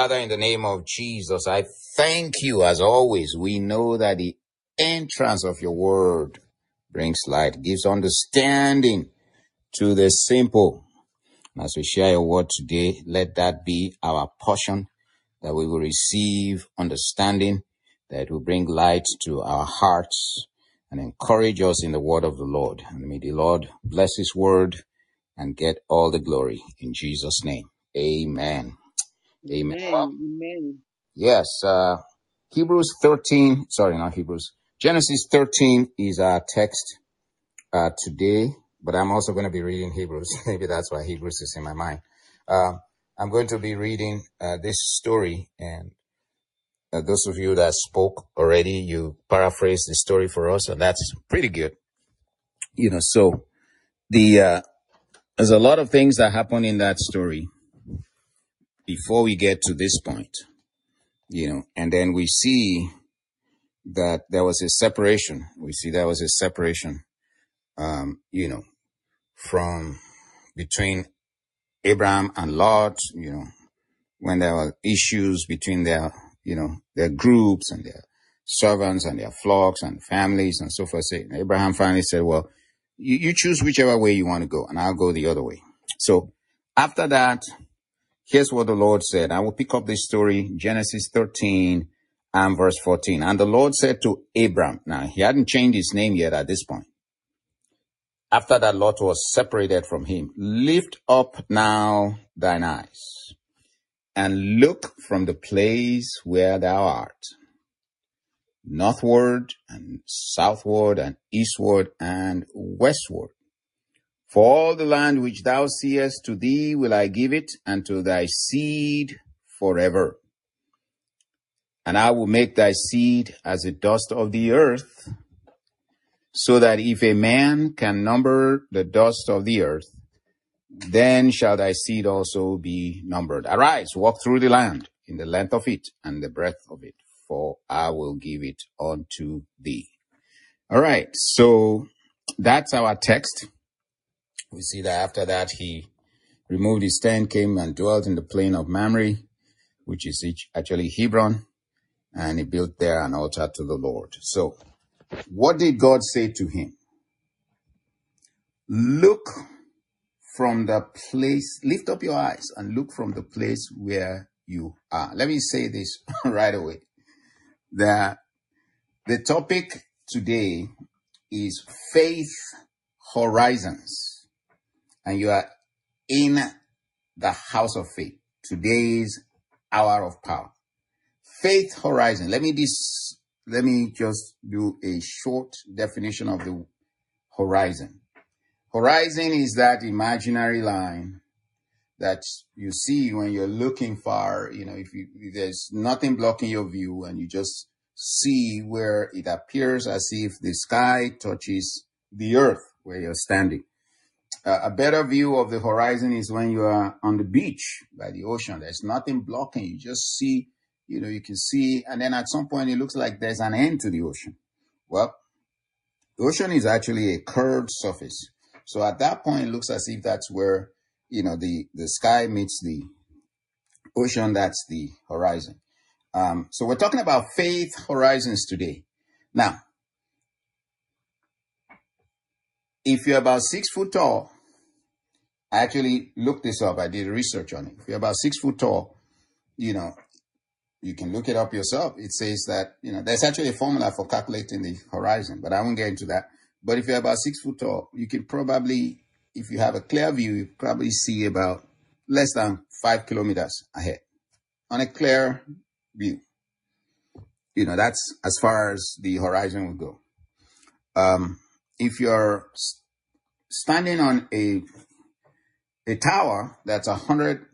Father, in the name of Jesus, I thank you as always. We know that the entrance of your word brings light, gives understanding to the simple. As we share your word today, let that be our portion, that we will receive understanding, that will bring light to our hearts and encourage us in the word of the Lord. And may the Lord bless his word and get all the glory in Jesus' name. Amen. Amen. Well, Amen. Yes, uh, Hebrews 13, sorry, not Hebrews, Genesis 13 is our text uh, today, but I'm also going to be reading Hebrews. Maybe that's why Hebrews is in my mind. Uh, I'm going to be reading uh, this story, and uh, those of you that spoke already, you paraphrased the story for us, and that's pretty good. You know, so the uh, there's a lot of things that happen in that story before we get to this point. You know, and then we see that there was a separation. We see there was a separation. Um, you know, from between Abraham and Lot, you know, when there were issues between their, you know, their groups and their servants and their flocks and families and so forth. So Abraham finally said, well, you, you choose whichever way you want to go and I'll go the other way. So after that, here's what the Lord said. I will pick up this story, Genesis 13 and verse 14. And the Lord said to Abram, now he hadn't changed his name yet at this point. After that Lot was separated from him, lift up now thine eyes and look from the place where thou art, northward and southward and eastward and westward. For all the land which thou seest, to thee will I give it, and to thy seed forever. And I will make thy seed as the dust of the earth, so that if a man can number the dust of the earth, then shall thy seed also be numbered. Arise, walk through the land in the length of it and the breadth of it, for I will give it unto thee. All right, so that's our text. We see that after that he removed his tent, came and dwelt in the plain of Mamre, which is actually Hebron, and he built there an altar to the Lord. So what did God say to him? Look from the place, lift up your eyes and look from the place where you are. Let me say this right away. That the topic today is faith horizons and you are in the house of faith. Today's hour of power. Faith horizon. Let me this, let me just do a short definition of the horizon. Horizon is that imaginary line that you see when you're looking far. You know, if, you, if there's nothing blocking your view and you just see where it appears as if the sky touches the earth where you're standing. A better view of the horizon is when you are on the beach by the ocean. There's nothing blocking. You just see, you know, you can see, and then at some point it looks like there's an end to the ocean. Well, the ocean is actually a curved surface. So at that point, it looks as if that's where, you know, the, the sky meets the ocean. That's the horizon. Um, so we're talking about faith horizons today. Now, if you're about six foot tall, I actually looked this up. I did research on it. If you're about six foot tall, you know, you can look it up yourself. It says that, you know, there's actually a formula for calculating the horizon, but I won't get into that. But if you're about six foot tall, you can probably, if you have a clear view, you probably see about less than five kilometers ahead on a clear view. You know, that's as far as the horizon will go. Um, if you're standing on a, a tower that's a hundred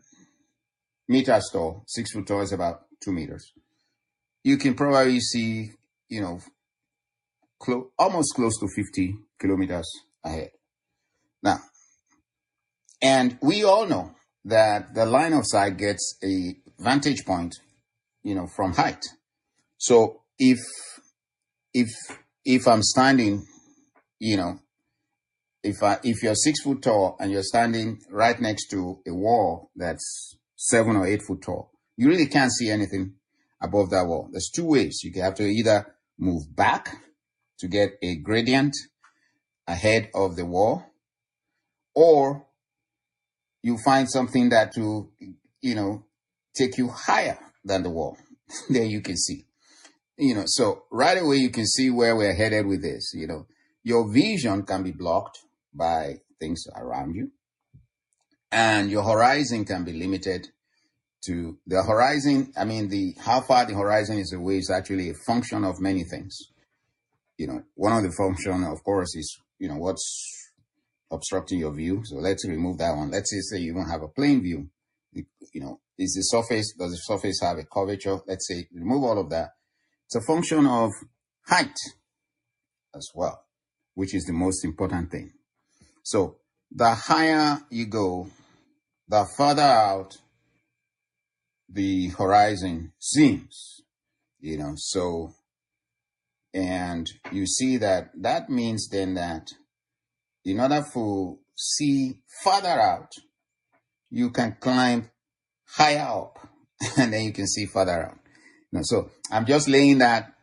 meters tall, six foot tall is about two meters, you can probably see, you know, clo- almost close to 50 kilometers ahead. Now, and we all know that the line of sight gets a vantage point, you know, from height. So if, if, if I'm standing, you know, if I, if you're six foot tall and you're standing right next to a wall that's seven or eight foot tall, You really can't see anything above that wall. There's two ways. You have to either move back to get a gradient ahead of the wall, or you find something that will, you know, take you higher than the wall. there you can see. You know, so right away you can see where we're headed with this. You know, your vision can be blocked by things around you, and your horizon can be limited to the horizon. I mean, the how far the horizon is away is actually a function of many things. You know, one of the function, of course, is you know what's obstructing your view. So let's remove that one. Let's say you don't have a plane view. You know, is the surface, does the surface have a curvature? Let's say remove all of that. It's a function of height as well, which is the most important thing. So the higher you go, the further out the horizon seems, you know, so, and you see that that means then that in order to see further out, you can climb higher up and then you can see further out. You know, so I'm just laying that,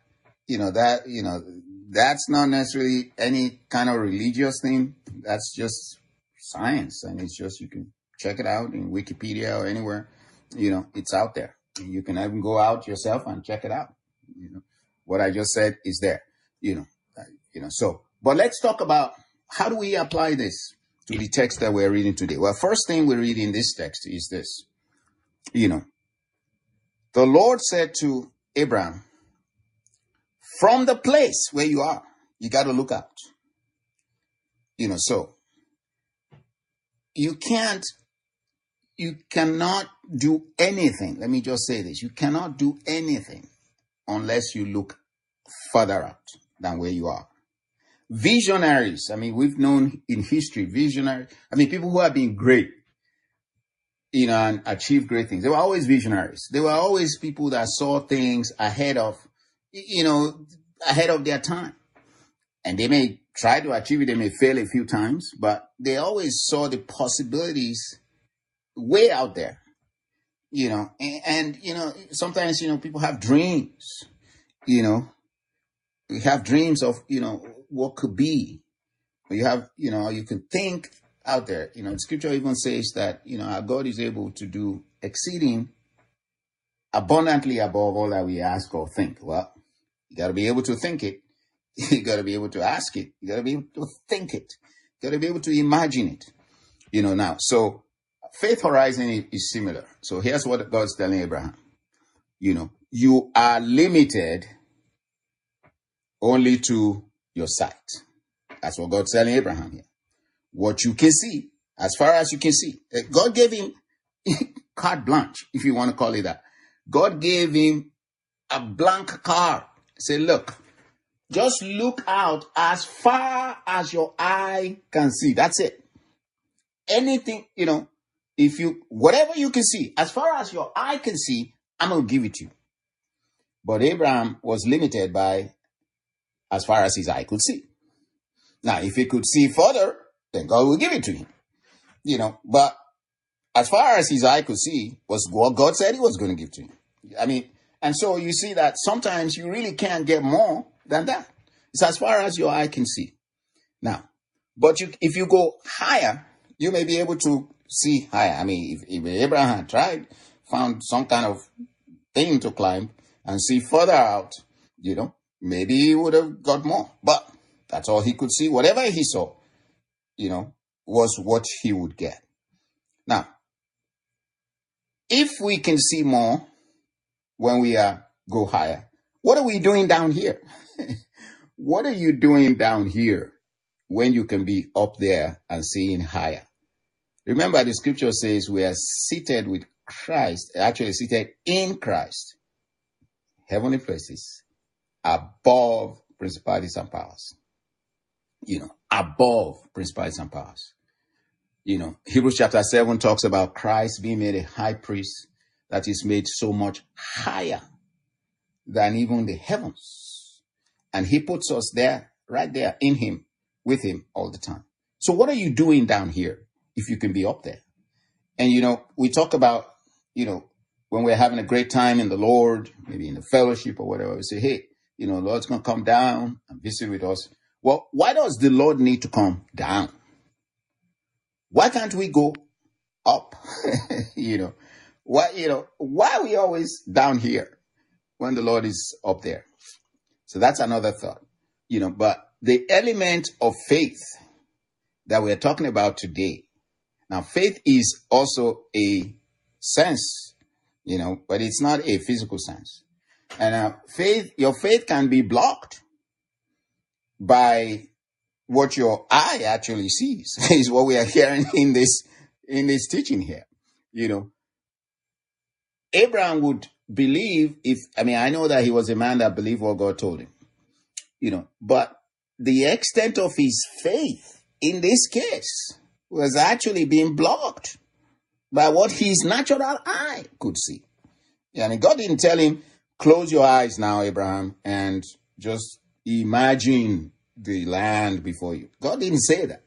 you know, that, you know, that's not necessarily any kind of religious thing. That's just science. And it's just, you can check it out in Wikipedia or anywhere, you know, it's out there. You can even go out yourself and check it out. You know, what I just said is there, you know, uh, you know, so, but let's talk about how do we apply this to the text that we're reading today? Well, first thing we read in this text is this, you know, the Lord said to Abraham, from the place where you are, you got to look out. You know, so you can't, you cannot do anything. Let me just say this. You cannot do anything unless you look further out than where you are. Visionaries. I mean, we've known in history, visionary. I mean, people who have been great, you know, and achieved great things. They were always visionaries. They were always people that saw things ahead of, you know, ahead of their time. And they may try to achieve it, they may fail a few times, but they always saw the possibilities way out there. You know, and, and you know, sometimes, you know, people have dreams, you know, we have dreams of, you know, what could be. You have, you know, you can think out there. You know, scripture even says that, you know, our God is able to do exceeding abundantly above all that we ask or think. Well, you got to be able to think it. You got to be able to ask it. You got to be able to think it. You got to be able to imagine it. You know, now, so faith horizon is, similar. So here's what God's telling Abraham. You know, you are limited only to your sight. That's what God's telling Abraham here. What you can see, as far as you can see. Eh, God gave him carte blanche, if you want to call it that. God gave him a blank card. Say, look, just look out as far as your eye can see. That's it. Anything, you know, if you, whatever you can see, as far as your eye can see, I'm going to give it to you. But Abraham was limited by as far as his eye could see. Now, if he could see further, then God will give it to him. You know, but as far as his eye could see was what God said he was going to give to him. I mean, and so you see that sometimes you really can't get more than that. It's as far as your eye can see. Now, but you, if you go higher, you may be able to see higher. I mean, if, if Abraham tried, found some kind of thing to climb and see further out, you know, maybe he would have got more. But that's all he could see. Whatever he saw, you know, was what he would get. Now, if we can see more when we are go higher, what are we doing down here? what are you doing down here when you can be up there and seeing higher? Remember, the scripture says we are seated with Christ, actually seated in Christ, heavenly places, above principalities and powers. You know, above principalities and powers. You know, Hebrews chapter 7 talks about Christ being made a high priest that is made so much higher than even the heavens. And he puts us there, right there in him, with him all the time. So what are you doing down here if you can be up there? And, you know, we talk about, you know, when we're having a great time in the Lord, maybe in the fellowship or whatever, we say, hey, you know, the Lord's going to come down and visit with us. Well, why does the Lord need to come down? Why can't we go up? you know, why, you know, why are we always down here when the Lord is up there? So that's another thought, you know, but the element of faith that we're talking about today. Now, faith is also a sense, you know, but it's not a physical sense. And uh, faith, your faith can be blocked by what your eye actually sees is what we are hearing in this in this teaching here you know abraham would believe if i mean i know that he was a man that believed what god told him you know but the extent of his faith in this case was actually being blocked by what his natural eye could see and god didn't tell him close your eyes now abraham and just imagine the land before you. God didn't say that.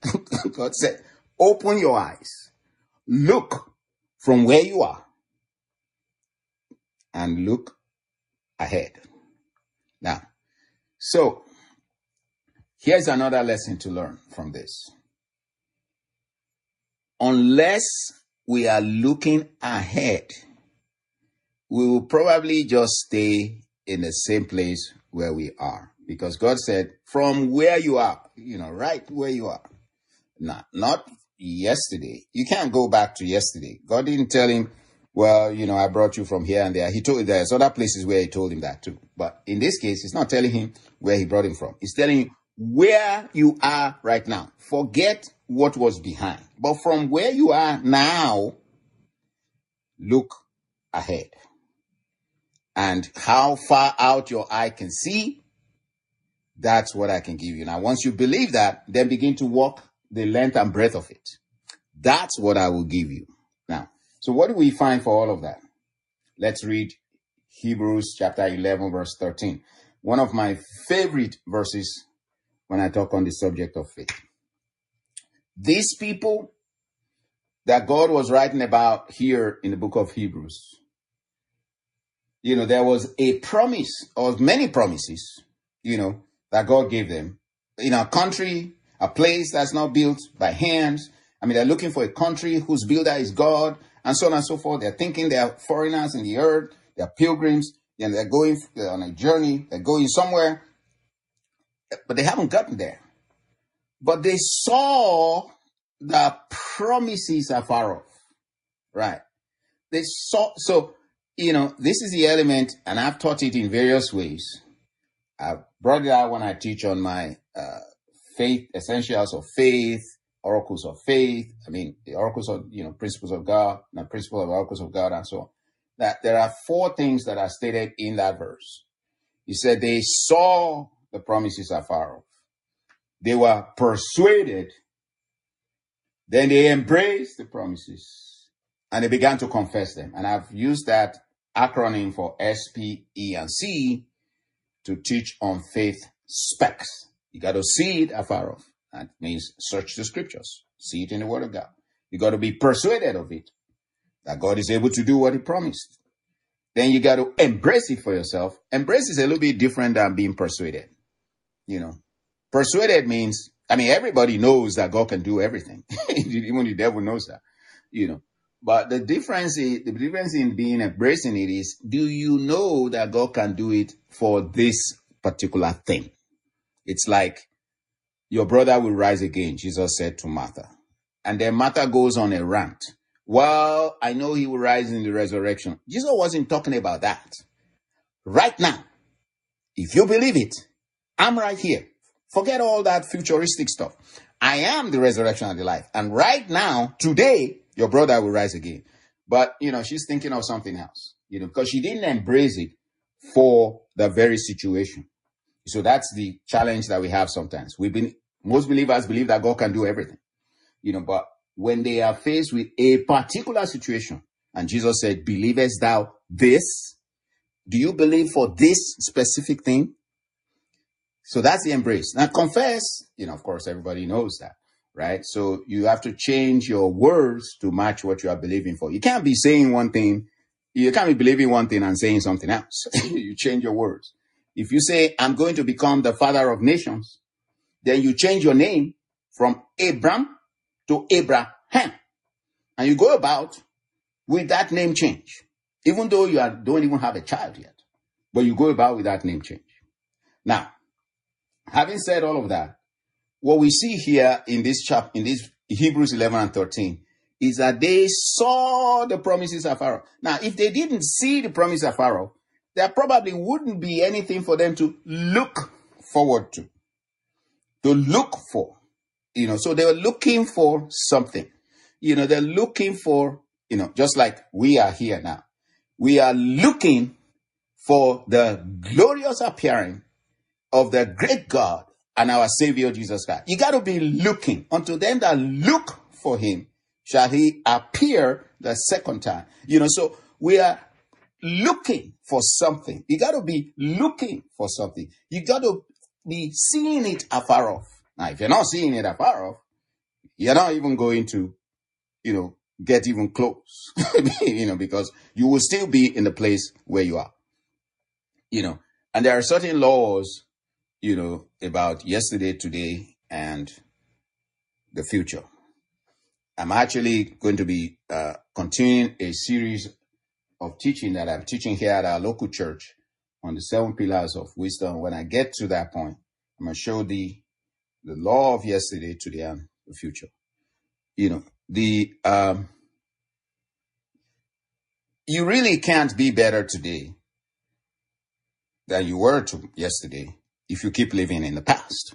God said, open your eyes, look from where you are, and look ahead. Now, so here's another lesson to learn from this. Unless we are looking ahead, we will probably just stay in the same place where we are because God said, from where you are, you know, right where you are. Not, not yesterday. You can't go back to yesterday. God didn't tell him, well, you know, I brought you from here and there. He told there's other places where he told him that too. But in this case, he's not telling him where he brought him from. He's telling you where you are right now. Forget what was behind. But from where you are now, look ahead. And how far out your eye can see that's what I can give you. Now, once you believe that, then begin to walk the length and breadth of it. That's what I will give you. So what do we find for all of that? Let's read Hebrews chapter 11, verse 13. One of my favorite verses when I talk on the subject of faith. These people that God was writing about here in the book of Hebrews, you know, there was a promise or many promises, you know, that God gave them in a country, a place that's not built by hands. I mean, they're looking for a country whose builder is God, and so on and so forth. They're thinking they're foreigners in the earth, they're pilgrims, and they're going on a journey, they're going somewhere, but they haven't gotten there. But they saw the promises are far off, right? They saw, so, you know, this is the element, and I've taught it in various ways. I've brought it out when I teach on my uh, faith, essentials of faith, oracles of faith. I mean, the oracles of, you know, principles of God, the principle of oracles of God, and so on. That there are four things that are stated in that verse. He said they saw the promises afar off. They were persuaded. Then they embraced the promises and they began to confess them. And I've used that acronym for S, P, E, and C to teach on faith specs. You got to see it afar off. That means search the scriptures, see it in the word of God. You got to be persuaded of it that God is able to do what he promised. Then you got to embrace it for yourself. Embrace is a little bit different than being persuaded. You know, persuaded means, I mean, everybody knows that God can do everything. Even the devil knows that, you know. But the difference is, the difference in being embracing it is, do you know that God can do it for this particular thing? It's like your brother will rise again, Jesus said to Martha. And then Martha goes on a rant. Well, I know he will rise in the resurrection. Jesus wasn't talking about that. Right now, if you believe it, I'm right here. Forget all that futuristic stuff. I am the resurrection and the life. And right now, today, your brother will rise again. But, you know, she's thinking of something else, you know, because she didn't embrace it for the very situation. So that's the challenge that we have sometimes. We've been, most believers believe that God can do everything, you know, but when they are faced with a particular situation, and Jesus said, believest thou this? Do you believe for this specific thing? So that's the embrace. Now confess, you know, of course, everybody knows that right? So you have to change your words to match what you are believing for. You can't be saying one thing, You can't be believing one thing and saying something else. you change your words. If you say, I'm going to become the father of nations, then you change your name from Abram to Abraham. And you go about with that name change, even though you are, don't even have a child yet, but you go about with that name change. Now, having said all of that, what we see here in this chapter, in this Hebrews 11 and 13, is that they saw the promises afar off. Now, if they didn't see the promise afar off, there probably wouldn't be anything for them to look forward to, to look for. You know, so they were looking for something. You know, they're looking for, you know, just like we are here now. We are looking for the glorious appearing of the great God and our Savior Jesus Christ. You got to be looking unto them that look for him shall he appear the second time. You know, so we are looking for something. You got to be looking for something. You got to be seeing it afar off. Now, if you're not seeing it afar off, you're not even going to, you know, get even close, you know, because you will still be in the place where you are, you know, and there are certain laws, you know, about yesterday, today, and the future. I'm actually going to be uh, continuing a series of teaching that I'm teaching here at our local church on the seven pillars of wisdom. When I get to that point, I'm going to show the the law of yesterday, today, and the future. You know, the um, you really can't be better today than you were to yesterday if you keep living in the past.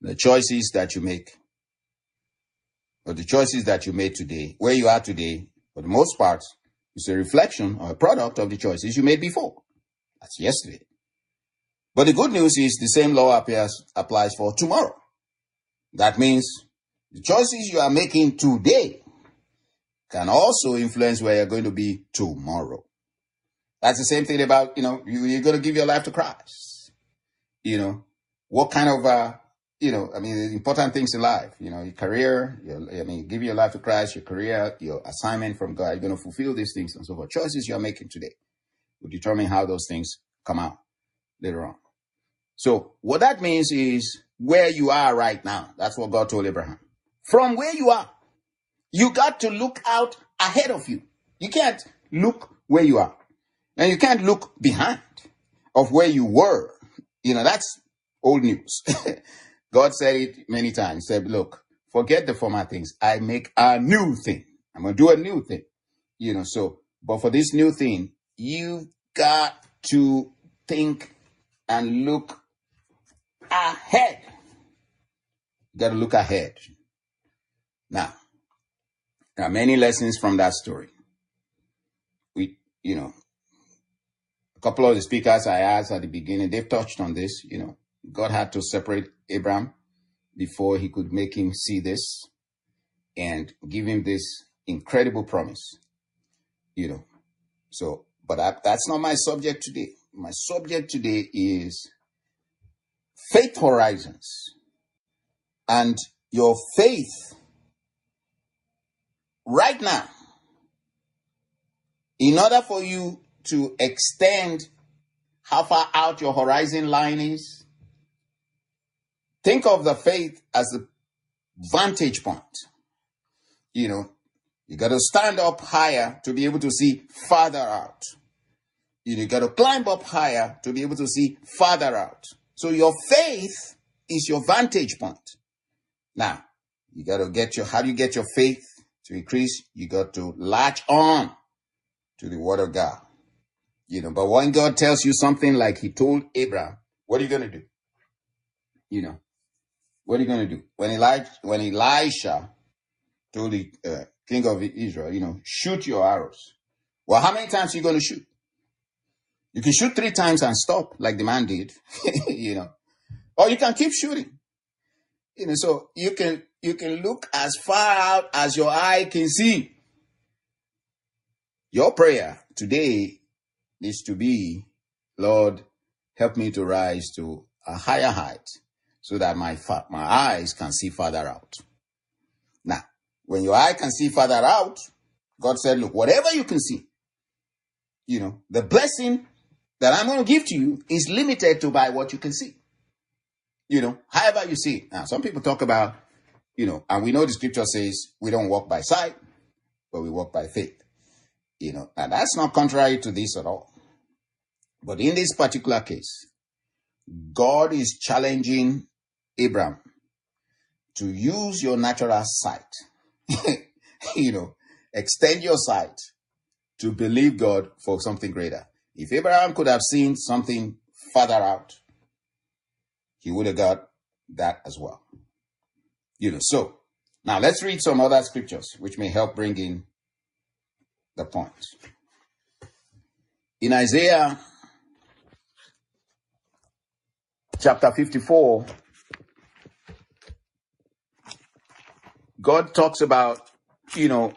The choices that you make, or the choices that you made today, where you are today, for the most part, is a reflection or a product of the choices you made before. That's yesterday. But the good news is the same law appears, applies for tomorrow. That means the choices you are making today can also influence where you're going to be tomorrow. That's the same thing about, you know, you, you're going to give your life to Christ. You know, what kind of, uh, you know, I mean, important things in life, you know, your career, your, I mean, give your life to Christ, your career, your assignment from God, you're going to fulfill these things and so forth. Choices you're making today will determine how those things come out later on. So what that means is where you are right now. That's what God told Abraham. From where you are, you got to look out ahead of you. You can't look where you are. And you can't look behind of where you were. You know, that's old news. God said it many times. Said, look, forget the former things. I make a new thing. I'm going to do a new thing. You know, so, but for this new thing, you've got to think and look ahead. You got to look ahead. Now, there are many lessons from that story. We, you know, a couple of the speakers I asked at the beginning, they've touched on this. You know, God had to separate Abraham before he could make him see this and give him this incredible promise. You know, so, but I, that's not my subject today. My subject today is faith horizons and your faith right now in order for you to extend how far out your horizon line is think of the faith as a vantage point you know you got to stand up higher to be able to see farther out you, know, you got to climb up higher to be able to see farther out so your faith is your vantage point. Now, you got to get your, how do you get your faith to increase? You got to latch on to the word of God. You know, but when God tells you something like he told Abraham, what are you going to do? You know, what are you going to do? When Elijah, when Elisha told the uh, king of Israel, you know, shoot your arrows. Well, how many times are you going to shoot? You can shoot three times and stop like the man did, you know, or you can keep shooting. You know, so you can, you can look as far out as your eye can see. Your prayer today needs to be, Lord, help me to rise to a higher height so that my, fa- my eyes can see farther out. Now, when your eye can see farther out, God said, look, whatever you can see, You know, the blessing that I'm going to give to you is limited to by what you can see. You know, however you see. Now, some people talk about, you know, and we know the scripture says we don't walk by sight, but we walk by faith. You know, and that's not contrary to this at all. But in this particular case, God is challenging Abraham to use your natural sight. you know, extend your sight to believe God for something greater. If Abraham could have seen something further out, he would have got that as well. You know, so now let's read some other scriptures which may help bring in the point. In Isaiah chapter 54, God talks about, you know,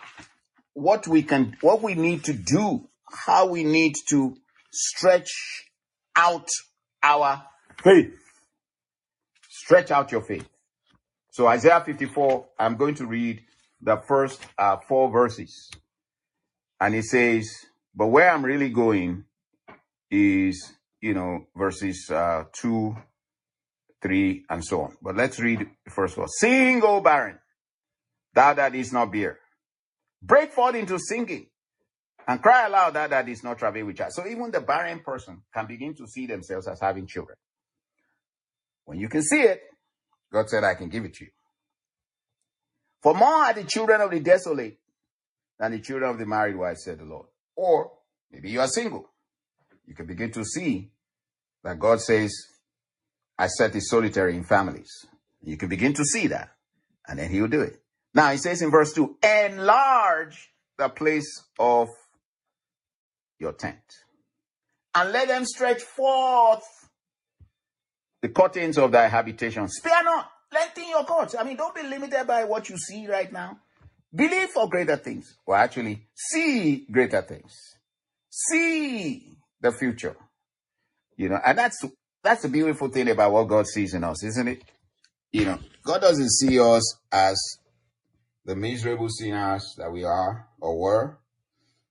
what we can, what we need to do, how we need to stretch out our faith. Stretch out your faith. So Isaiah 54, I'm going to read the first uh, four verses. And it says, but where I'm really going is, you know, verses uh, 2, 3, and so on. But let's read the first one. Sing, O barren, thou that is not beer. Break forth into singing and cry aloud that that is not travail with child. So even the barren person can begin to see themselves as having children. When you can see it, God said, I can give it to you. For more are the children of the desolate than the children of the married wife, said the Lord. Or maybe you are single. You can begin to see that God says, I set the solitary in families. You can begin to see that. And then he will do it. Now he says in verse 2, enlarge the place of your tent and let them stretch forth the curtains of thy habitation. Spare not, lengthen your cords. I mean, don't be limited by what you see right now. Believe for greater things, or actually see greater things. See the future. You know, and that's that's the beautiful thing about what God sees in us, isn't it? You know, God doesn't see us as the miserable sinners that we are or were.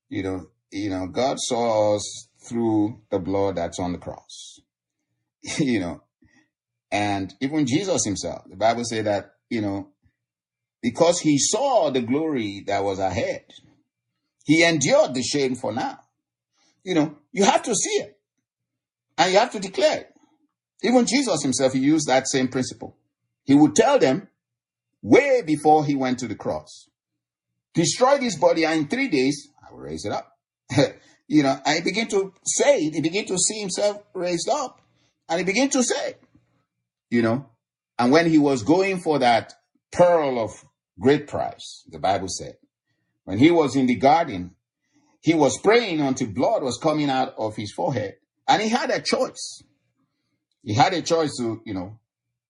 You know, you know, God saw us through the blood that's on the cross. you know, and even Jesus himself, the Bible said that, you know, because he saw the glory that was ahead, he endured the shame for now. You know, you have to see it and you have to declare it. Even Jesus himself, he used that same principle. He would tell them way before he went to the cross, destroy this body and in three days, I will raise it up. you know, he began to say it. He began to see himself raised up and he began to say, you know, and when he was going for that pearl of great price, the Bible said, when he was in the garden, he was praying until blood was coming out of his forehead. And he had a choice. He had a choice to, you know,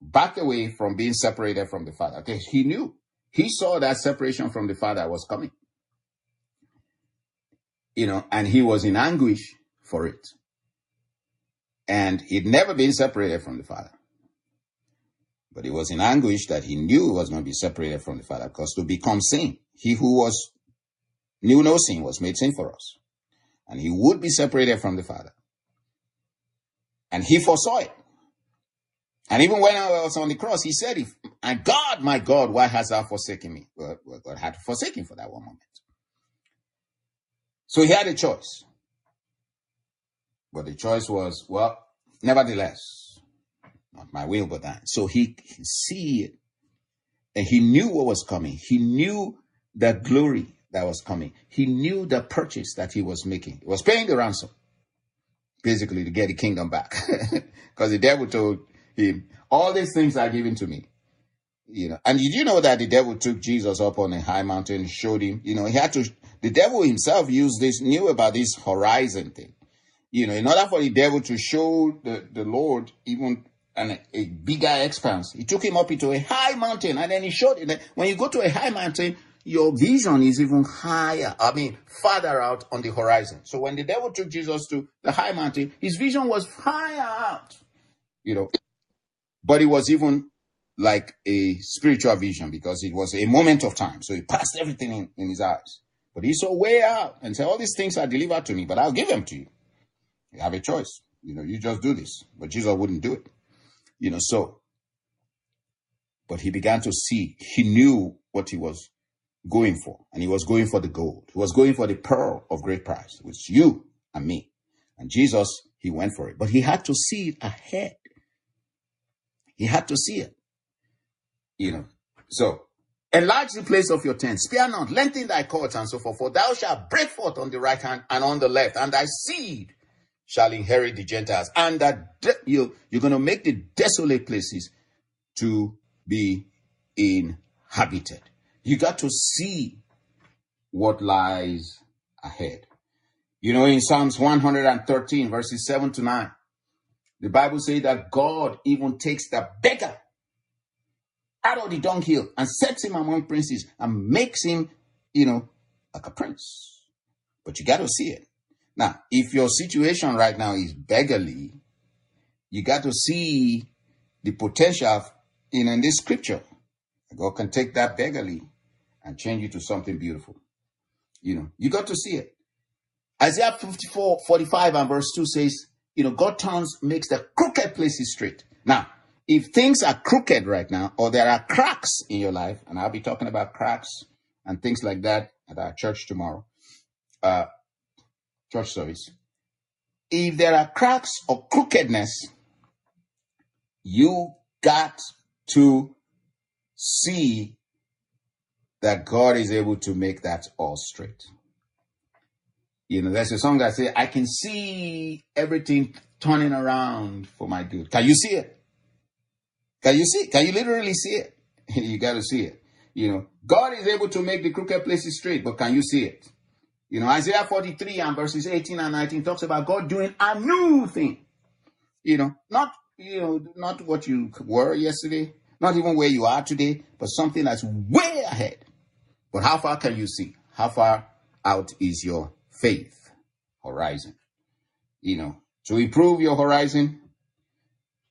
back away from being separated from the Father. Okay, he knew, he saw that separation from the Father was coming. You know, and he was in anguish for it. And he'd never been separated from the Father. But he was in anguish that he knew he was going to be separated from the Father because to become sin, he who was knew no sin was made sin for us. And he would be separated from the Father. And he foresaw it. And even when I was on the cross, he said, if, and God, my God, why hast thou forsaken me? Well, God had to forsake him for that one moment. So he had a choice. But the choice was, well, nevertheless, not my will, but that. So he can see it. And he knew what was coming. He knew the glory that was coming. He knew the purchase that he was making. He was paying the ransom, basically, to get the kingdom back. Because the devil told him, all these things are given to me. You know, and did you know that the devil took Jesus up on a high mountain, and showed him, you know, he had to, the devil himself used this, knew about this horizon thing. You know, in order for the devil to show the, the Lord even an, a bigger expanse, he took him up into a high mountain and then he showed him that when you go to a high mountain, your vision is even higher. I mean, farther out on the horizon. So when the devil took Jesus to the high mountain, his vision was higher out. You know, but it was even like a spiritual vision because it was a moment of time. So he passed everything in, in his eyes. But he saw way out and said, all these things are delivered to me, but I'll give them to you. You have a choice. You know, you just do this. But Jesus wouldn't do it. You know, so, but he began to see, he knew what he was going for. And he was going for the gold. He was going for the pearl of great price, which you and me. And Jesus, he went for it. But he had to see it ahead. He had to see it. You know, so enlarge the place of your tent, spare not, lengthen thy cords and so forth. For thou shalt break forth on the right hand and on the left, and thy seed shall inherit the Gentiles. And that de- you, you're going to make the desolate places to be inhabited. You got to see what lies ahead. You know, in Psalms 113, verses 7 to 9, the Bible says that God even takes the beggar out of the dunghill and sets him among princes and makes him, you know, like a prince. But you got to see it. Now, if your situation right now is beggarly, you got to see the potential in, in this scripture. God can take that beggarly and change it to something beautiful. You know, you got to see it. Isaiah 54, 45 and verse 2 says, you know, God turns, makes the crooked places straight. Now, if things are crooked right now, or there are cracks in your life, and I'll be talking about cracks and things like that at our church tomorrow, uh, church service. If there are cracks or crookedness, you got to see that God is able to make that all straight. You know, there's a song that says, I can see everything turning around for my good. Can you see it? Can you see? Can you literally see it? you got to see it. You know, God is able to make the crooked places straight, but can you see it? You know, Isaiah 43 and verses 18 and 19 talks about God doing a new thing. You know, not, you know, not what you were yesterday, not even where you are today, but something that's way ahead. But how far can you see? How far out is your faith horizon? You know, to improve your horizon,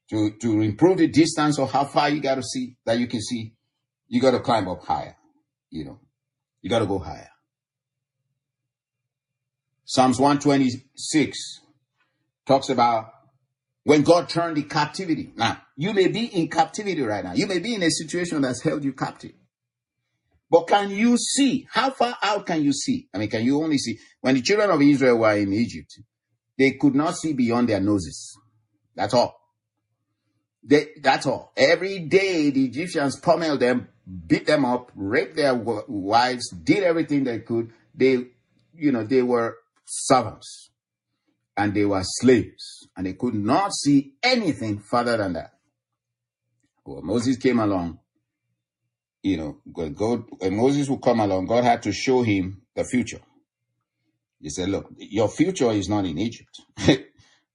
to, to improve the distance of how far you got to see, that you can see, you got to climb up higher. You know, you got to go higher. Psalms 126 talks about when God turned the captivity. Now, you may be in captivity right now. You may be in a situation that's held you captive. But can you see? How far out can you see? I mean, can you only see? When the children of Israel were in Egypt, they could not see beyond their noses. That's all. They, that's all. Every day the Egyptians pummeled them, beat them up, raped their wives, did everything they could. They, you know, they were servants and they were slaves and they could not see anything further than that. When Moses came along, you know, God, when Moses would come along, God had to show him the future. He said, look, your future is not in Egypt. I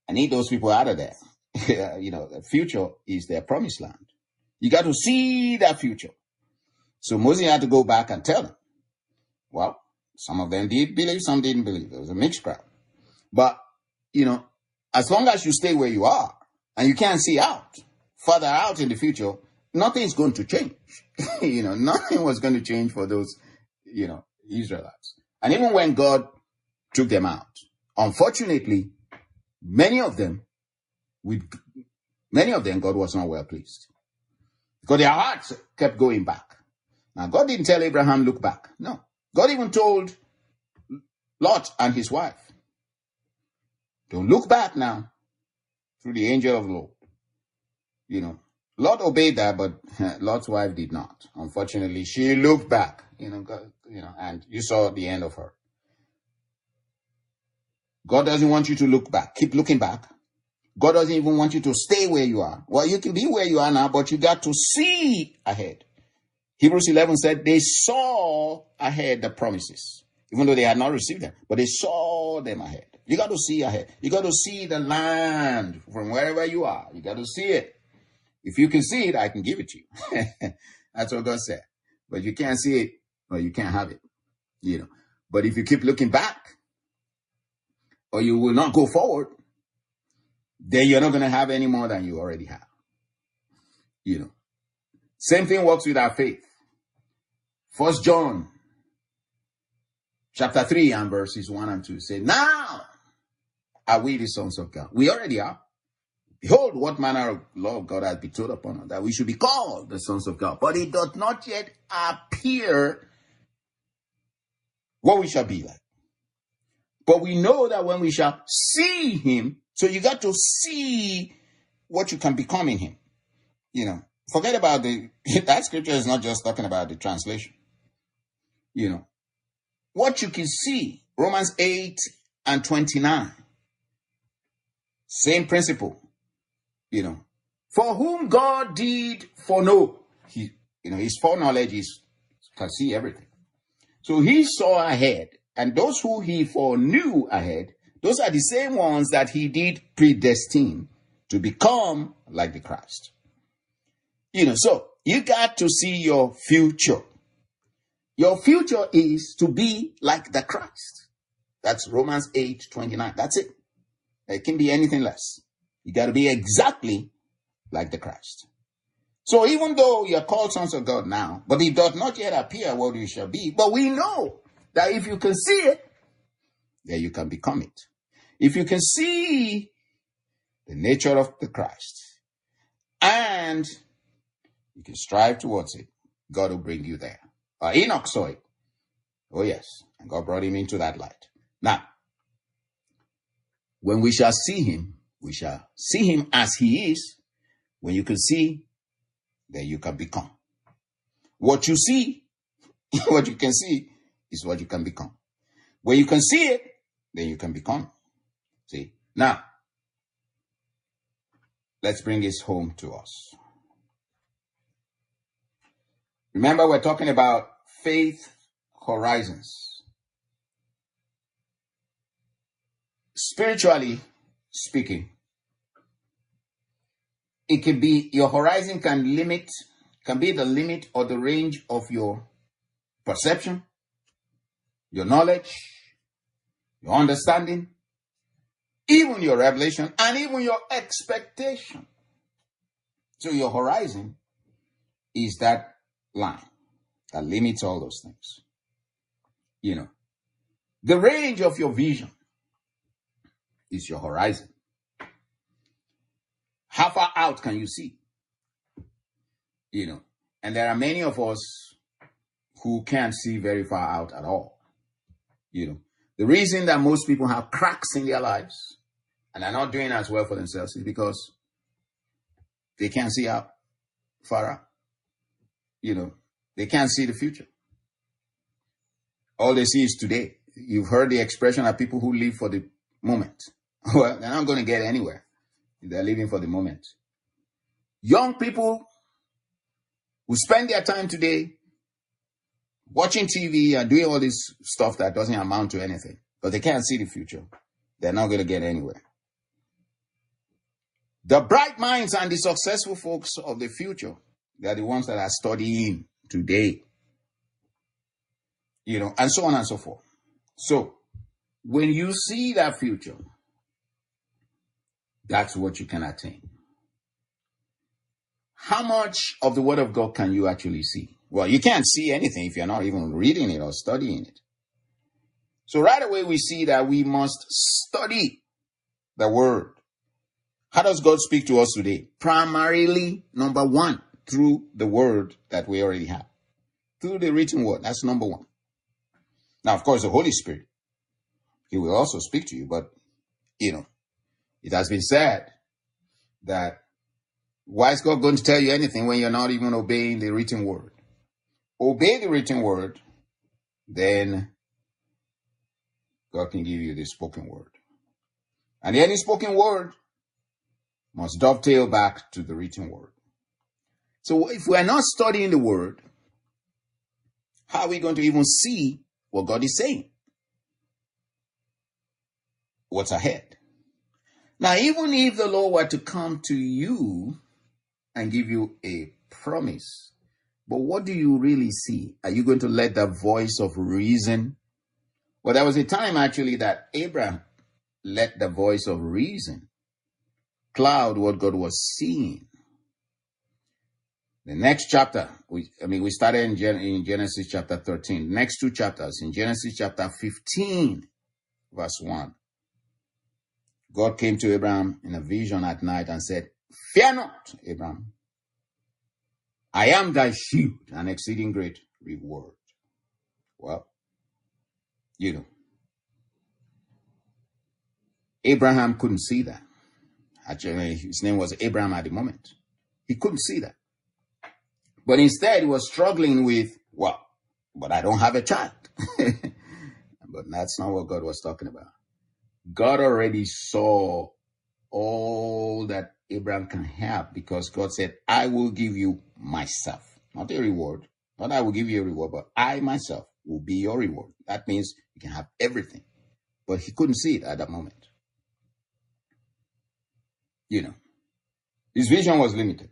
need those people out of there. you know, the future is their promised land. You got to see that future. So Moses had to go back and tell them, well, some of them did believe, some didn't believe. It was a mixed crowd. But, you know, as long as you stay where you are and you can't see out, further out in the future, nothing's going to change. you know, nothing was going to change for those, you know, Israelites. And even when God took them out, unfortunately, many of them, with many of them, God was not well pleased because their hearts kept going back. Now, God didn't tell Abraham, look back. No. God even told Lot and his wife, don't look back now through the angel of the Lord. You know, Lot obeyed that, but Lot's wife did not. Unfortunately, she looked back, you know, God, you know, and you saw the end of her. God doesn't want you to look back. Keep looking back. God doesn't even want you to stay where you are. Well, you can be where you are now, but you got to see ahead. Hebrews 11 said they saw ahead the promises, even though they had not received them, but they saw them ahead. You got to see ahead. You got to see the land from wherever you are. You got to see it. If you can see it, I can give it to you. That's what God said. But you can't see it, or you can't have it. You know. But if you keep looking back, or you will not go forward, then you're not going to have any more than you already have. You know. Same thing works with our faith. First John chapter 3 and verses 1 and 2 say, Now are we the sons of God? We already are. Behold, what manner of love God has bestowed upon us, that we should be called the sons of God. But it does not yet appear what we shall be like. But we know that when we shall see him, so you got to see what you can become in him. You know, forget about the, that scripture is not just talking about the translation. You know, what you can see, Romans 8 and 29. Same principle. You know, for whom God did foreknow, he, you know, his foreknowledge is can see everything. So he saw ahead, and those who he foreknew ahead, those are the same ones that he did predestine to become like the Christ. You know, so you got to see your future. Your future is to be like the Christ. That's Romans 8 29. That's it. It can be anything less. You got to be exactly like the Christ. So even though you're called sons of God now, but it does not yet appear what you shall be, but we know that if you can see it, then you can become it. If you can see the nature of the Christ and you can strive towards it, God will bring you there. Uh, Enoch saw it. Oh, yes. And God brought him into that light. Now, when we shall see him, we shall see him as he is. When you can see, then you can become. What you see, what you can see, is what you can become. When you can see it, then you can become. See? Now, let's bring this home to us. Remember, we're talking about faith horizons. Spiritually speaking, it can be your horizon can limit, can be the limit or the range of your perception, your knowledge, your understanding, even your revelation, and even your expectation. So your horizon is that line that limits all those things. You know, the range of your vision is your horizon. How far out can you see? You know, and there are many of us who can't see very far out at all. You know, the reason that most people have cracks in their lives and are not doing as well for themselves is because they can't see out far out. You know, they can't see the future. All they see is today. You've heard the expression of people who live for the moment. Well, they're not going to get anywhere. They're living for the moment. Young people who spend their time today watching TV and doing all this stuff that doesn't amount to anything, but they can't see the future. They're not going to get anywhere. The bright minds and the successful folks of the future, they're the ones that are studying today. You know, and so on and so forth. So, when you see that future, that's what you can attain. How much of the Word of God can you actually see? Well, you can't see anything if you're not even reading it or studying it. So right away we see that we must study the Word. How does God speak to us today? Primarily, number one, through the Word that we already have. Through the written Word. That's number one. Now, of course, the Holy Spirit, He will also speak to you, but, you know, it has been said that why is God going to tell you anything when you're not even obeying the written word? Obey the written word, then God can give you the spoken word. And any spoken word must dovetail back to the written word. So if we're not studying the word, how are we going to even see what God is saying? What's ahead? Now, even if the Lord were to come to you and give you a promise, but what do you really see? Are you going to let the voice of reason? Well, there was a time actually that Abraham let the voice of reason cloud what God was seeing. The next chapter, we, I mean, we started in, Gen, in Genesis chapter 13. Next two chapters, in Genesis chapter 15, verse 1. God came to Abraham in a vision at night and said, Fear not, Abraham. I am thy shield and exceeding great reward. Well, you know, Abraham couldn't see that. Actually, his name was Abram at the moment. He couldn't see that. But instead, he was struggling with, well, but I don't have a child. but that's not what God was talking about. God already saw all that Abraham can have because God said, I will give you myself, not a reward. Not I will give you a reward, but I myself will be your reward. That means you can have everything. But he couldn't see it at that moment. You know, his vision was limited.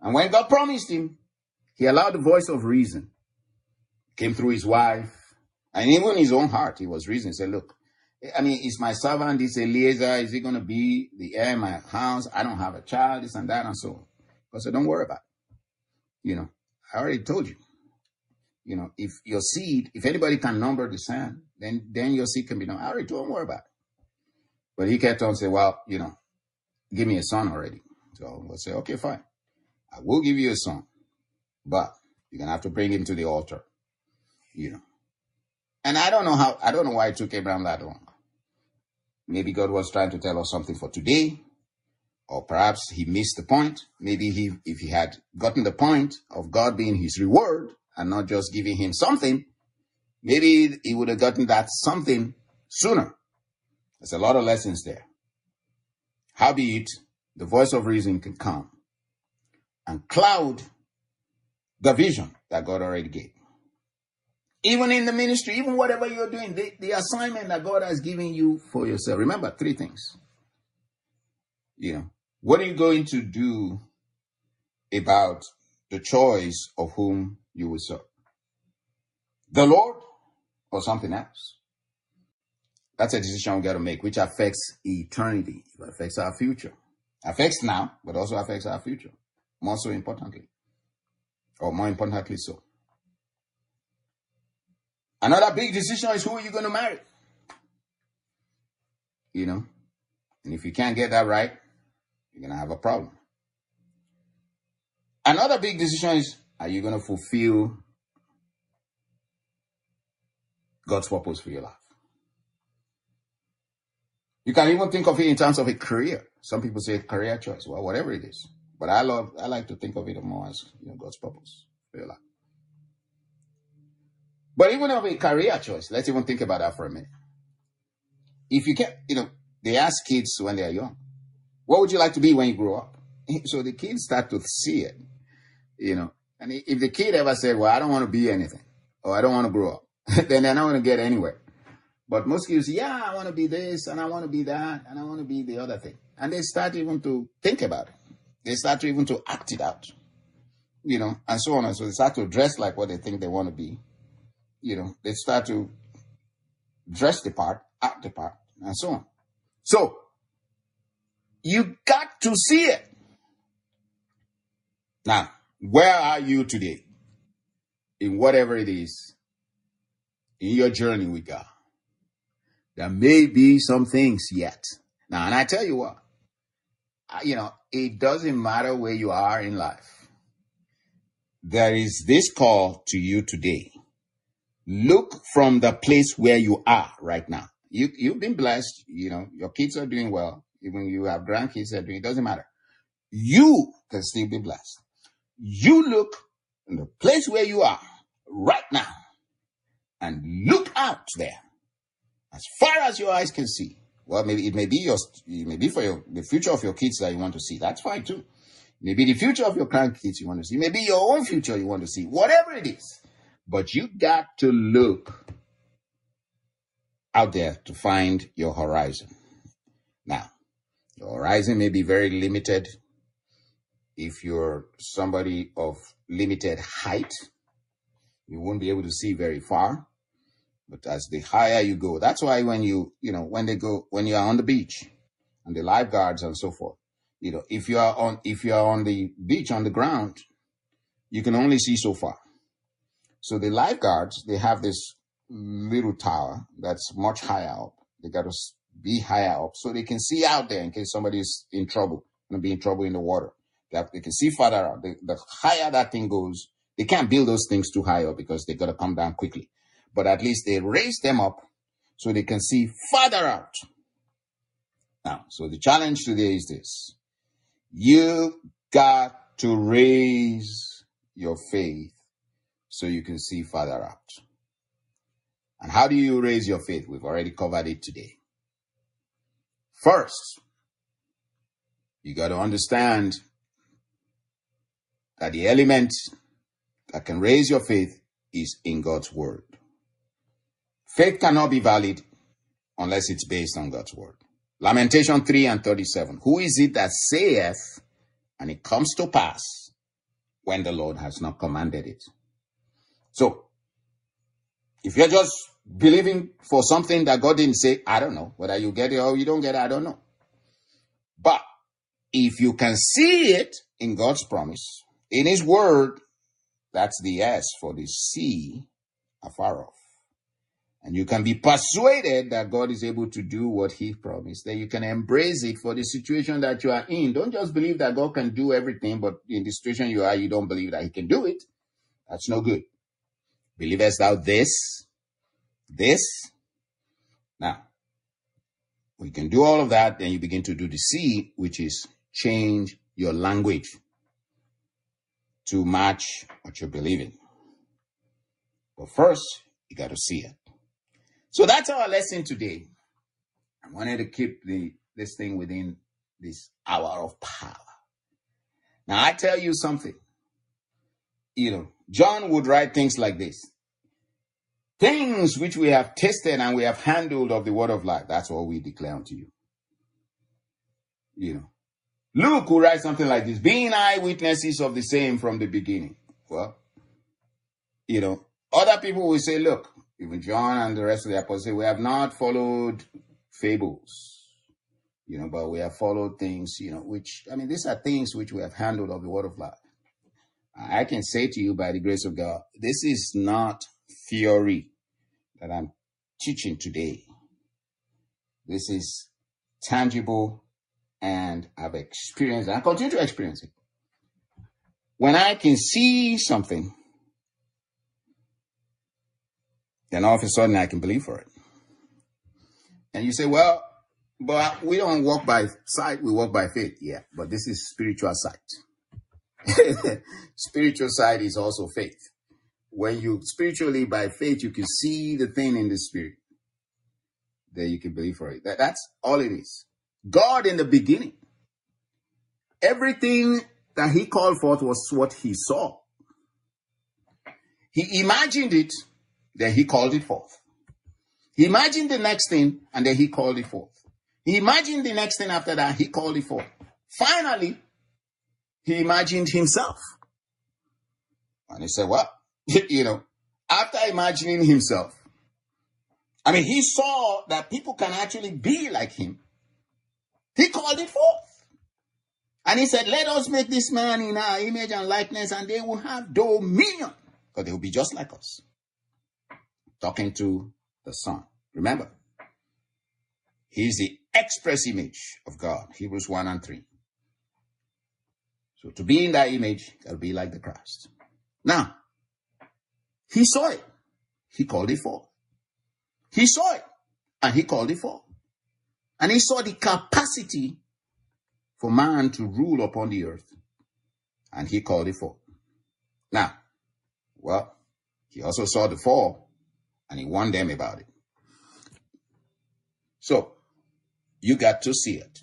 And when God promised him, he allowed the voice of reason came through his wife and even his own heart. He was reasoning. Said, look, I mean, is my servant, this Eliezer, is he going to be the heir in my house? I don't have a child, this and that and so on. God said, don't worry about it. You know, I already told you. You know, if your seed, if anybody can number the sand, then then your seed can be done. I already don't worry about it. But he kept on saying, well, you know, give me a son already. So we'll say, okay, fine. I will give you a son, but you're going to have to bring him to the altar, you know. And I don't know how, I don't know why it took Abraham that long. Maybe God was trying to tell us something for today, or perhaps he missed the point. Maybe he, if he had gotten the point of God being his reward and not just giving him something, maybe he would have gotten that something sooner. There's a lot of lessons there. Howbeit, the voice of reason can come and cloud the vision that God already gave. Even in the ministry, even whatever you're doing, the, the assignment that God has given you for yourself. Remember three things. You know, what are you going to do about the choice of whom you will serve? The Lord or something else? That's a decision we got to make, which affects eternity. It affects our future. Affects now, but also affects our future. More so importantly. Or more importantly so. Another big decision is who are you going to marry? You know? And if you can't get that right, you're going to have a problem. Another big decision is are you going to fulfill God's purpose for your life? You can even think of it in terms of a career. Some people say career choice. Well, whatever it is. But I love, I like to think of it more as you know, God's purpose for your life. But even of a career choice, let's even think about that for a minute. If you can, you know, they ask kids when they're young, what would you like to be when you grow up? So the kids start to see it, you know. And if the kid ever said, well, I don't want to be anything, or I don't want to grow up, then they're not going to get anywhere. But most kids, yeah, I want to be this, and I want to be that, and I want to be the other thing. And they start even to think about it. They start to even to act it out, you know, and so on and so. They start to dress like what they think they want to be, you know. They start to dress the part, act the part, and so on. So you got to see it. Now, where are you today? In whatever it is, in your journey with God. There may be some things yet. Now, and I tell you what, you know, it doesn't matter where you are in life. There is this call to you today. Look from the place where you are right now. You, you've been blessed. You know, your kids are doing well. Even you have grandkids that are doing, it doesn't matter. You can still be blessed. You look in the place where you are right now and look out there as far as your eyes can see well, maybe it may be your, it may be for your, the future of your kids that you want to see. That's fine too. Maybe the future of your grandkids you want to see. Maybe your own future you want to see. Whatever it is. But you got to look out there to find your horizon. Now, your horizon may be very limited. If you're somebody of limited height, you won't be able to see very far. But as the higher you go, that's why when you, you know, when they go, when you are on the beach and the lifeguards and so forth, You know, if you are on if you are on the beach on the ground, you can only see so far. So the lifeguards they have this little tower that's much higher up. They got to be higher up so they can see out there in case somebody is in trouble, and be in trouble in the water. They, have, they can see farther out. The, the higher that thing goes, they can't build those things too high up because they got to come down quickly. But at least they raise them up so they can see farther out. Now, so the challenge today is this. You got to raise your faith so you can see farther out. And how do you raise your faith? We've already covered it today. First, you got to understand that the element that can raise your faith is in God's word. Faith cannot be valid unless it's based on God's word. Lamentation 3 and 37. Who is it that saith, and it comes to pass when the Lord has not commanded it? So, if you're just believing for something that God didn't say, I don't know. Whether you get it or you don't get it, I don't know. But if you can see it in God's promise, in His word, that's the S for the see afar off. And you can be persuaded that God is able to do what He promised, then you can embrace it for the situation that you are in. Don't just believe that God can do everything, but in the situation you are, you don't believe that He can do it. That's no good. Believest thou this? This? Now, we can do all of that, then you begin to do the C, which is change your language to match what you're believing. But first, you got to see it. So that's our lesson today. I wanted to keep the this thing within this hour of power. Now I tell you something. You know, John would write things like this. Things which we have tasted and we have handled of the word of life. That's what we declare unto you. You know, Luke will write something like this, being eyewitnesses of the same from the beginning. Well, you know, other people will say, look, even John and the rest of the apostles say, we have not followed fables, you know, but we have followed things, you know, which, I mean, these are things which we have handled of the word of life. I can say to you by the grace of God, this is not theory that I'm teaching today. This is tangible and I've experienced, and I continue to experience it. When I can see something, then all of a sudden I can believe for it. And you say, well, but we don't walk by sight, we walk by faith. Yeah, but this is spiritual sight. spiritual sight is also faith. When you spiritually by faith, you can see the thing in the spirit. Then you can believe for it. That, that's all it is. God in the beginning, everything that he called forth was what he saw. He imagined it, then he called it forth. He imagined the next thing, and then he called it forth. He imagined the next thing after that, he called it forth. Finally, he imagined himself. And he said, well, you know, after imagining himself, I mean, he saw that people can actually be like him. He called it forth. And he said, Let us make this man in our image and likeness, and they will have dominion. Because they will be just like us. Talking to the Son. Remember, he's the express image of God. Hebrews 1 and 3. So to be in that image, gotta be like the Christ. Now, he saw it. He called it forth. He saw it and he called it forth. And he saw the capacity for man to rule upon the earth. And he called it forth. Now, well, he also saw the fall and he warned them about it. So, you got to see it.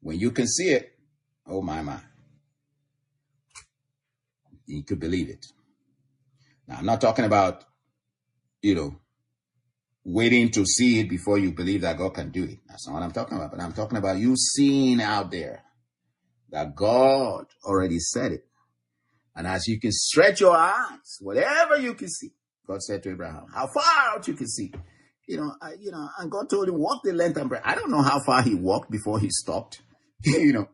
When you can see it, oh my, my, you could believe it. Now, I'm not talking about, you know, waiting to see it before you believe that God can do it. That's not what I'm talking about. But I'm talking about you seeing out there that God already said it. And as you can stretch your eyes, whatever you can see, God said to Abraham, how far out you can see. You know, I, you know, and God told him, walk the length and breadth. I don't know how far he walked before he stopped. you know.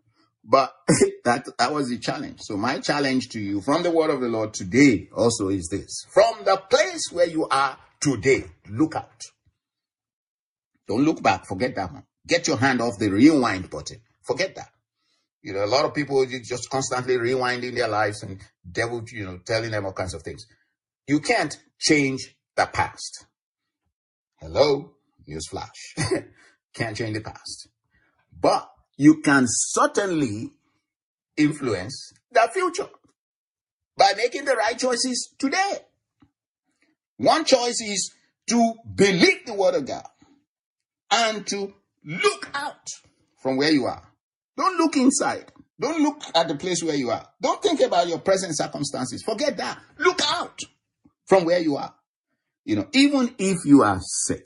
But that that was the challenge. So my challenge to you from the word of the Lord today also is this. From the place where you are today, look out. Don't look back. Forget that one. Get your hand off the rewind button. Forget that. You know, a lot of people just constantly rewinding their lives and devil, you know, telling them all kinds of things. You can't change the past. Hello, newsflash. can't change the past. But you can certainly influence the future by making the right choices today. One choice is to believe the word of God and to look out from where you are. Don't look inside. Don't look at the place where you are. Don't think about your present circumstances. Forget that. Look out from where you are. You know, even if you are sick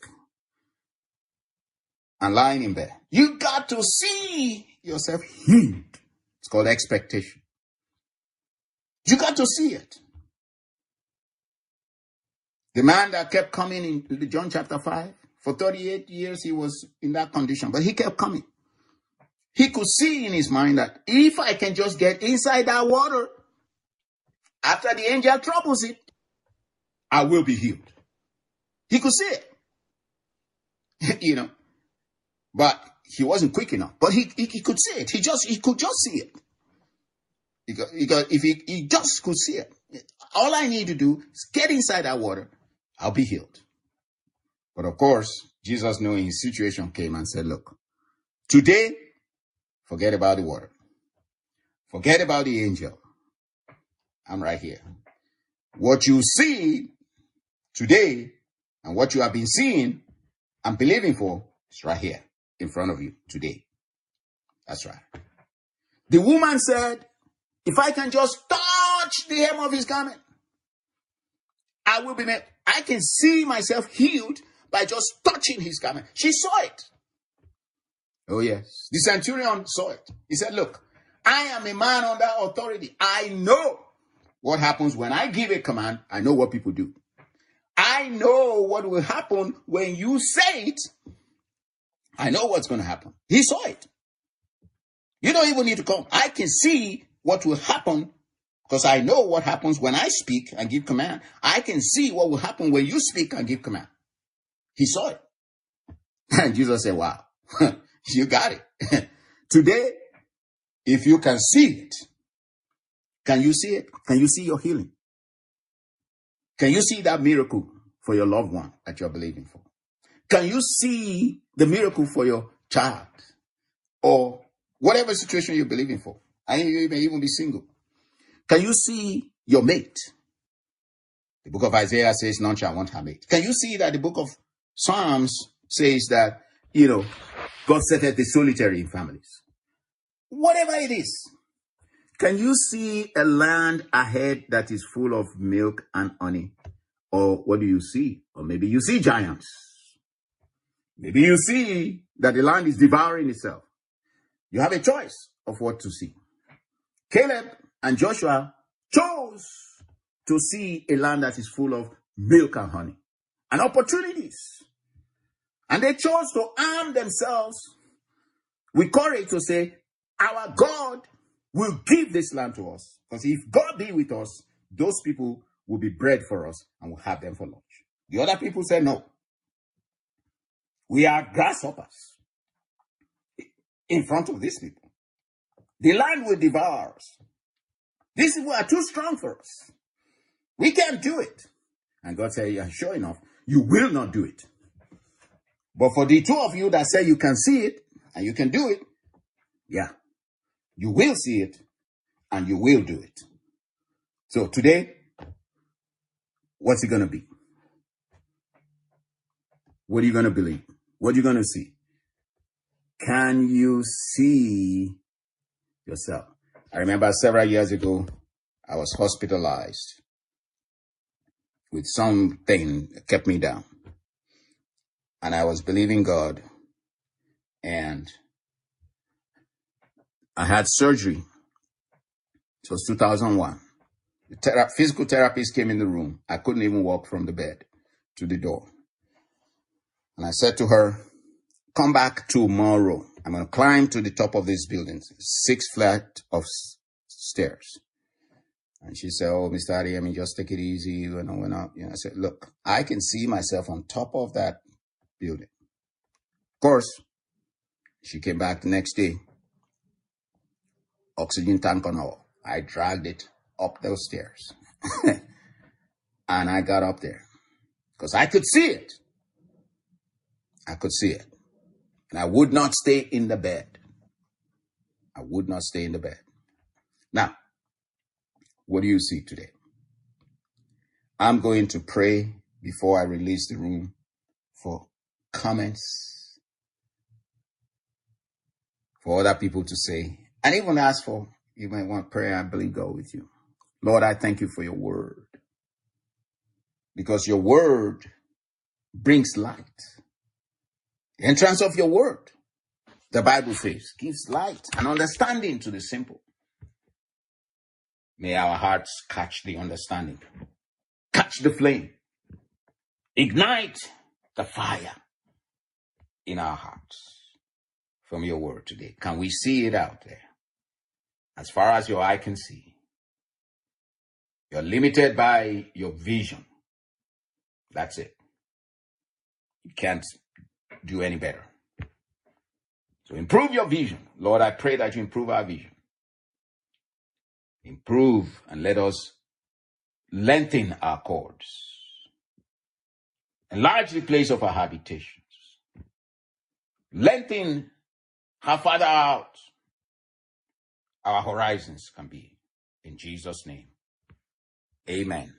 and lying in bed, you got to see yourself healed. It's called expectation. You got to see it. The man that kept coming in John chapter 5, for 38 years he was in that condition, but he kept coming. He could see in his mind that if I can just get inside that water, after the angel troubles it, I will be healed. He could see it. you know. But he wasn't quick enough. But he, he, he, could see it. He just he could just see it. Because, if he, he just could see it. All I need to do is get inside that water, I'll be healed. But of course, Jesus knowing his situation came and said, look, today Forget about the water. Forget about the angel. I'm right here. What you see today and what you have been seeing and believing for is right here in front of you today. That's right. The woman said, if I can just touch the hem of his garment, I will be made. I can see myself healed by just touching his garment. She saw it. Oh, yes. The centurion saw it. He said, Look, I am a man under authority. I know what happens when I give a command. I know what people do. I know what will happen when you say it. I know what's going to happen. He saw it. You don't even need to come. I can see what will happen because I know what happens when I speak and give command. I can see what will happen when you speak and give command. He saw it. And Jesus said, wow, You got it. Today, if you can see it, can you see it? Can you see your healing? Can you see that miracle for your loved one that you're believing for? Can you see the miracle for your child or whatever situation you're believing for? And you may even be single. Can you see your mate? The book of Isaiah says, None shall want her mate. Can you see that the book of Psalms says that, you know, God setteth the solitary in families. Whatever it is. Can you see a land ahead that is full of milk and honey? Or what do you see? Or maybe you see giants. Maybe you see that the land is devouring itself. You have a choice of what to see. Caleb and Joshua chose to see a land that is full of milk and honey and opportunities. And they chose to arm themselves with courage to say, Our God will give this land to us. Because if God be with us, those people will be bread for us and we'll have them for lunch. The other people said, No. We are grasshoppers in front of these people. The land will devour us. These people are too strong for us. We can't do it. And God said, Yeah, sure enough, you will not do it. But for the two of you that say you can see it and you can do it, yeah, you will see it and you will do it. So today, what's it going to be? What are you going to believe? What are you going to see? Can you see yourself? I remember several years ago, I was hospitalized with something that kept me down and I was believing God and I had surgery. It was 2001. The physical therapist came in the room. I couldn't even walk from the bed to the door. And I said to her, come back tomorrow. I'm going to climb to the top of this building, six flight of stairs. And she said, Oh, Mr. I mean, just take it easy. You know, we're not, you know, I said, look, I can see myself on top of that building. Of course, she came back the next day, oxygen tank on all. I dragged it up those stairs and I got up there because I could see it. I could see it. And I would not stay in the bed. I would not stay in the bed. Now, what do you see today? I'm going to pray before I release the room for comments, for other people to say, and even ask for, you might want prayer. I believe God with you. Lord, I thank you for your word because your word brings light. The entrance of your word, the Bible says, gives light and understanding to the simple. May our hearts catch the understanding, catch the flame, ignite the fire in our hearts from your word today. Can we see it out there? As far as your eye can see, you're limited by your vision. That's it. You can't do any better. So improve your vision. Lord, I pray that you improve our vision. Improve and let us lengthen our cords. Enlarge the place of our habitations. Lengthen how farther out our horizons can be. In Jesus' name. Amen.